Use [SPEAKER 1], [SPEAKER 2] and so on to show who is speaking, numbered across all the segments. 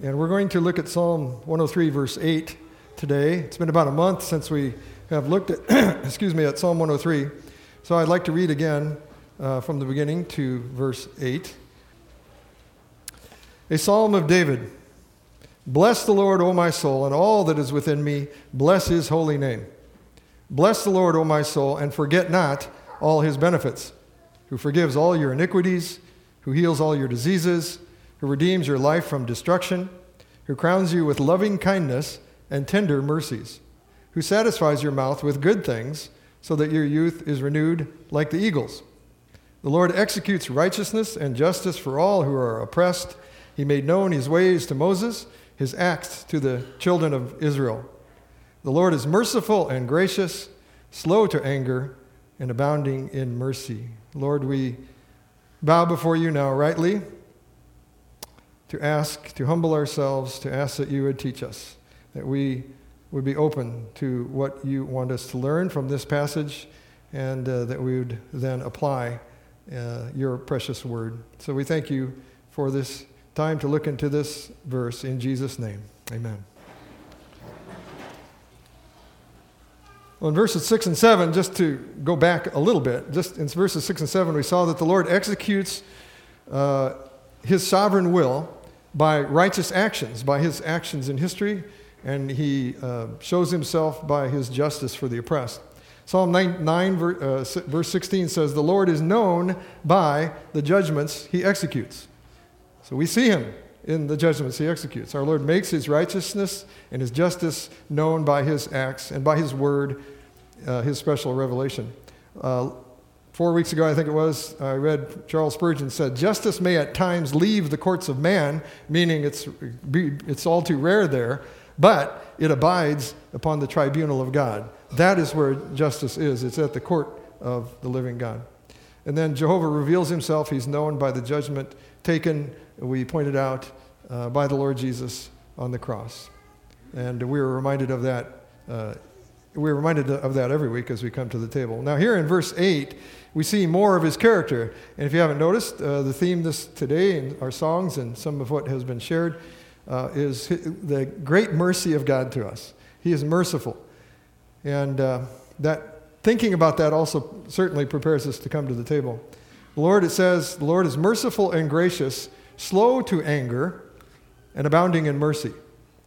[SPEAKER 1] And we're going to look at Psalm 103, verse 8 today. It's been about a month since we have looked at, excuse me, at Psalm 103. So I'd like to read again uh, from the beginning to verse 8. A psalm of David. Bless the Lord, O my soul, and all that is within me. Bless his holy name. Bless the Lord, O my soul, and forget not all his benefits, who forgives all your iniquities, who heals all your diseases, who redeems your life from destruction, who crowns you with loving kindness and tender mercies, who satisfies your mouth with good things, so that your youth is renewed like the eagles. The Lord executes righteousness and justice for all who are oppressed. He made known his ways to Moses, his acts to the children of Israel. The Lord is merciful and gracious, slow to anger, and abounding in mercy. Lord, we bow before you now rightly to ask, to humble ourselves, to ask that you would teach us, that we would be open to what you want us to learn from this passage, and uh, that we would then apply uh, your precious word. So we thank you for this time to look into this verse in Jesus' name. Amen. Well, in verses 6 and 7, just to go back a little bit, just in verses 6 and 7, we saw that the Lord executes uh, his sovereign will by righteous actions, by his actions in history, and he uh, shows himself by his justice for the oppressed. Psalm 9, 9 uh, verse 16 says, The Lord is known by the judgments he executes. So we see him in the judgments he executes. Our Lord makes his righteousness and his justice known by his acts and by his word, uh, his special revelation. Uh, four weeks ago, I think it was, I read Charles Spurgeon said, Justice may at times leave the courts of man, meaning it's, it's all too rare there, but it abides upon the tribunal of God. That is where justice is. It's at the court of the living God. And then Jehovah reveals himself. He's known by the judgment taken, we pointed out, uh, by the Lord Jesus on the cross. And we were reminded of that. Uh, we're reminded of that every week as we come to the table. Now, here in verse 8, we see more of his character. And if you haven't noticed, uh, the theme this today in our songs and some of what has been shared uh, is the great mercy of God to us. He is merciful. And uh, that thinking about that also certainly prepares us to come to the table. The Lord, it says, the Lord is merciful and gracious, slow to anger, and abounding in mercy.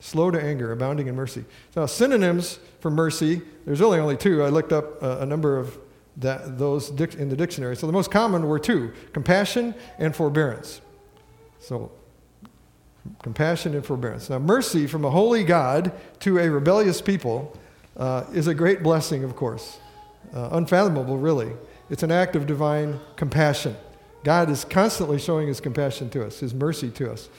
[SPEAKER 1] Slow to anger, abounding in mercy. Now, synonyms for mercy, there's really only two. I looked up a, a number of that, those in the dictionary. So the most common were two compassion and forbearance. So, compassion and forbearance. Now, mercy from a holy God to a rebellious people uh, is a great blessing, of course. Uh, unfathomable, really. It's an act of divine compassion. God is constantly showing his compassion to us, his mercy to us.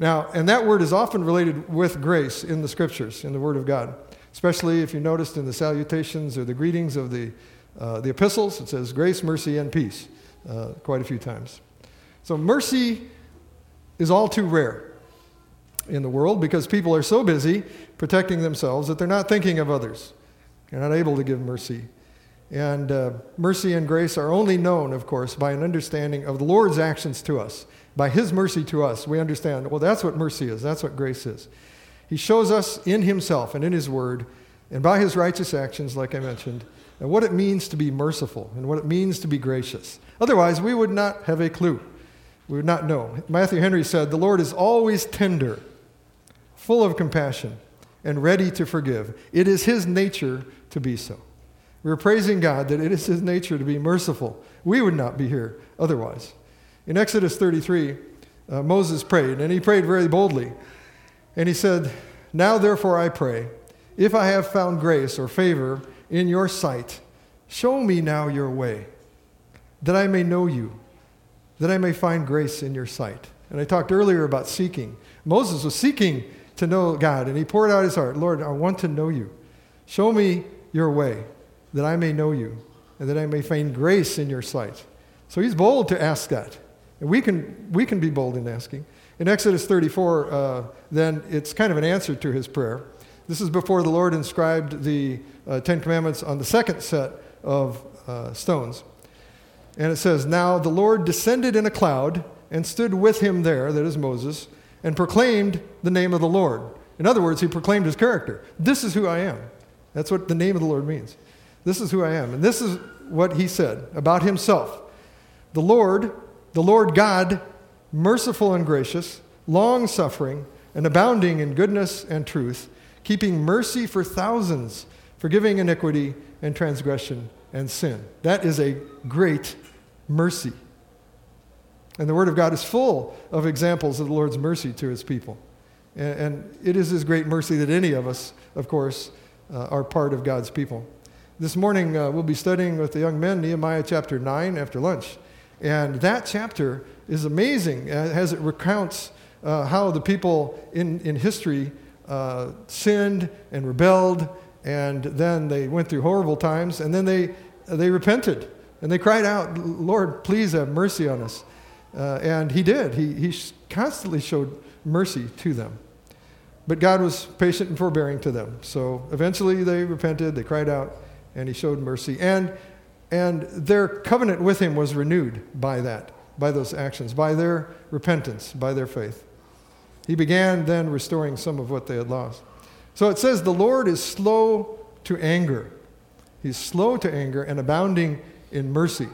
[SPEAKER 1] Now, and that word is often related with grace in the scriptures, in the Word of God. Especially if you noticed in the salutations or the greetings of the, uh, the epistles, it says grace, mercy, and peace uh, quite a few times. So, mercy is all too rare in the world because people are so busy protecting themselves that they're not thinking of others. They're not able to give mercy. And uh, mercy and grace are only known, of course, by an understanding of the Lord's actions to us by His mercy to us, we understand, well, that's what mercy is. That's what grace is. He shows us in Himself and in His Word, and by His righteous actions, like I mentioned, and what it means to be merciful and what it means to be gracious. Otherwise, we would not have a clue. We would not know. Matthew Henry said, The Lord is always tender, full of compassion, and ready to forgive. It is His nature to be so. We're praising God that it is His nature to be merciful. We would not be here otherwise. In Exodus 33, uh, Moses prayed, and he prayed very boldly. And he said, Now therefore I pray, if I have found grace or favor in your sight, show me now your way, that I may know you, that I may find grace in your sight. And I talked earlier about seeking. Moses was seeking to know God, and he poured out his heart Lord, I want to know you. Show me your way, that I may know you, and that I may find grace in your sight. So he's bold to ask that. And we can, we can be bold in asking. In Exodus 34, uh, then it's kind of an answer to his prayer. This is before the Lord inscribed the uh, Ten Commandments on the second set of uh, stones. And it says, Now the Lord descended in a cloud and stood with him there, that is Moses, and proclaimed the name of the Lord. In other words, he proclaimed his character. This is who I am. That's what the name of the Lord means. This is who I am. And this is what he said about himself The Lord, the Lord God, merciful and gracious, long suffering, and abounding in goodness and truth, keeping mercy for thousands, forgiving iniquity and transgression and sin. That is a great mercy. And the Word of God is full of examples of the Lord's mercy to His people. And, it is His great mercy that any of us, of course, uh, are part of God's people. This morning, uh, we'll be studying with the young men Nehemiah chapter 9 after lunch. And that chapter is amazing uh, as it recounts uh, how the people in, in history uh, sinned and rebelled, and then they went through horrible times, and then they, they repented. And they cried out, Lord, please have mercy on us. Uh, and he did. He, he constantly showed mercy to them. But God was patient and forbearing to them. So eventually they repented, they cried out, and he showed mercy. And, and their covenant with him was renewed by that, by those actions, by their repentance, by their faith. He began then restoring some of what they had lost. So it says, The Lord is slow to anger. He's slow to anger and abounding in mercy.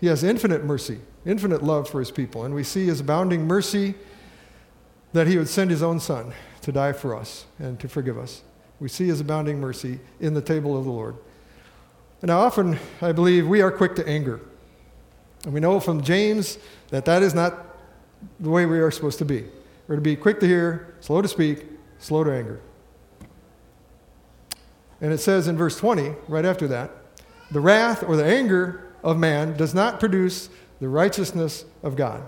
[SPEAKER 1] He has infinite mercy, infinite love for his people. And we see his abounding mercy that he would send his own son to die for us and to forgive us. We see his abounding mercy in the table of the Lord. And now, often, I believe we are quick to anger. And we know from James that that is not the way we are supposed to be. We're to be quick to hear, slow to speak, slow to anger. And it says in verse 20, right after that, the wrath or the anger of man does not produce the righteousness of God.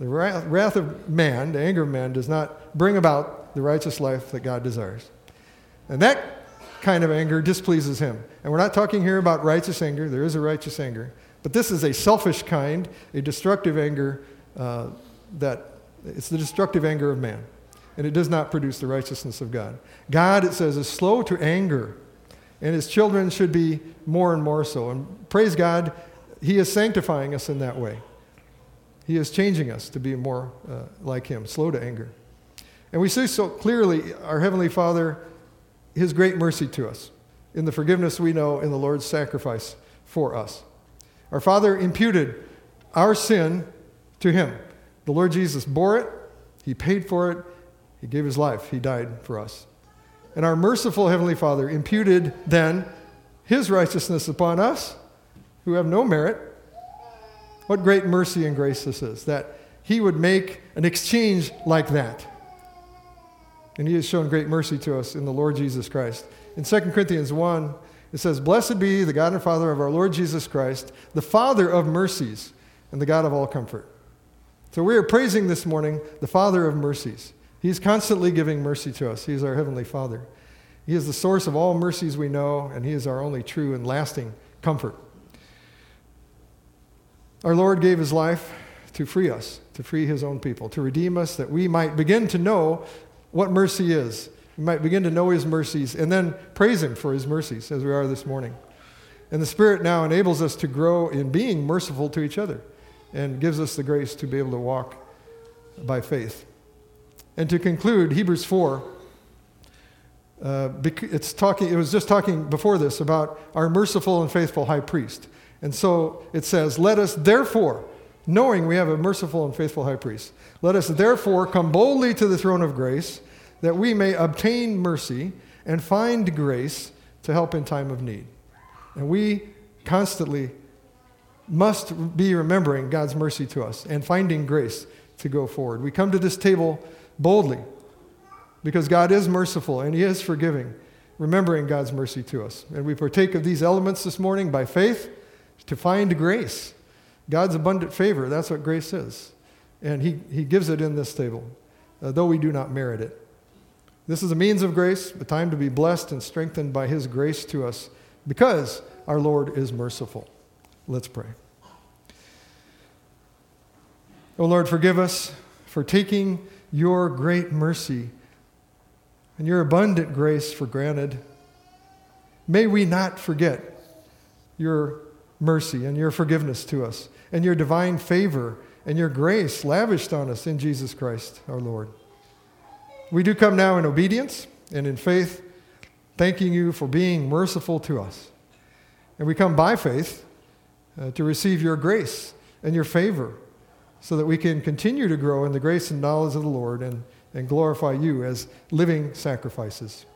[SPEAKER 1] The wrath of man, the anger of man, does not bring about the righteous life that God desires. And that kind of anger displeases him. And we're not talking here about righteous anger, there is a righteous anger. But this is a selfish kind, a destructive anger uh, that it's the destructive anger of man. And it does not produce the righteousness of God. God, it says, is slow to anger, and his children should be more and more so. And praise God, he is sanctifying us in that way. He is changing us to be more uh, like Him, slow to anger. And we see so clearly our Heavenly Father, His great mercy to us in the forgiveness we know in the Lord's sacrifice for us. Our Father imputed our sin to Him. The Lord Jesus bore it, He paid for it, He gave His life, He died for us. And our merciful Heavenly Father imputed then His righteousness upon us, who have no merit, what great mercy and grace this is that he would make an exchange like that. And he has shown great mercy to us in the Lord Jesus Christ. In 2 Corinthians 1, it says, Blessed be the God and Father of our Lord Jesus Christ, the Father of mercies and the God of all comfort. So we are praising this morning the Father of mercies. He's constantly giving mercy to us. He is our Heavenly Father. He is the source of all mercies we know, and He is our only true and lasting comfort. Our Lord gave his life to free us, to free his own people, to redeem us, that we might begin to know what mercy is. We might begin to know his mercies and then praise him for his mercies as we are this morning. And the Spirit now enables us to grow in being merciful to each other and gives us the grace to be able to walk by faith. And to conclude, Hebrews 4, uh, it's talking, it was just talking before this about our merciful and faithful high priest. And so it says, Let us therefore, knowing we have a merciful and faithful high priest, let us therefore come boldly to the throne of grace that we may obtain mercy and find grace to help in time of need. And we constantly must be remembering God's mercy to us and finding grace to go forward. We come to this table boldly because God is merciful and He is forgiving, remembering God's mercy to us. And we partake of these elements this morning by faith to find grace. God's abundant favor, that's what grace is. And He, he gives it in this table, uh, though we do not merit it. This is a means of grace, a time to be blessed and strengthened by His grace to us because our Lord is merciful. Let's pray. Oh Lord, forgive us for taking your great mercy and your abundant grace for granted. May we not forget your mercy and your forgiveness to us and your divine favor and your grace lavished on us in Jesus Christ our Lord. We do come now in obedience and in faith, thanking you for being merciful to us. And we come by faith uh, to receive your grace and your favor so that we can continue to grow in the grace and knowledge of the Lord and, and glorify you as living sacrifices.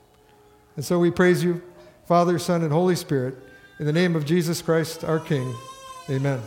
[SPEAKER 1] And so we praise you, Father, Son, and Holy Spirit, in the name of Jesus Christ, our King. Amen.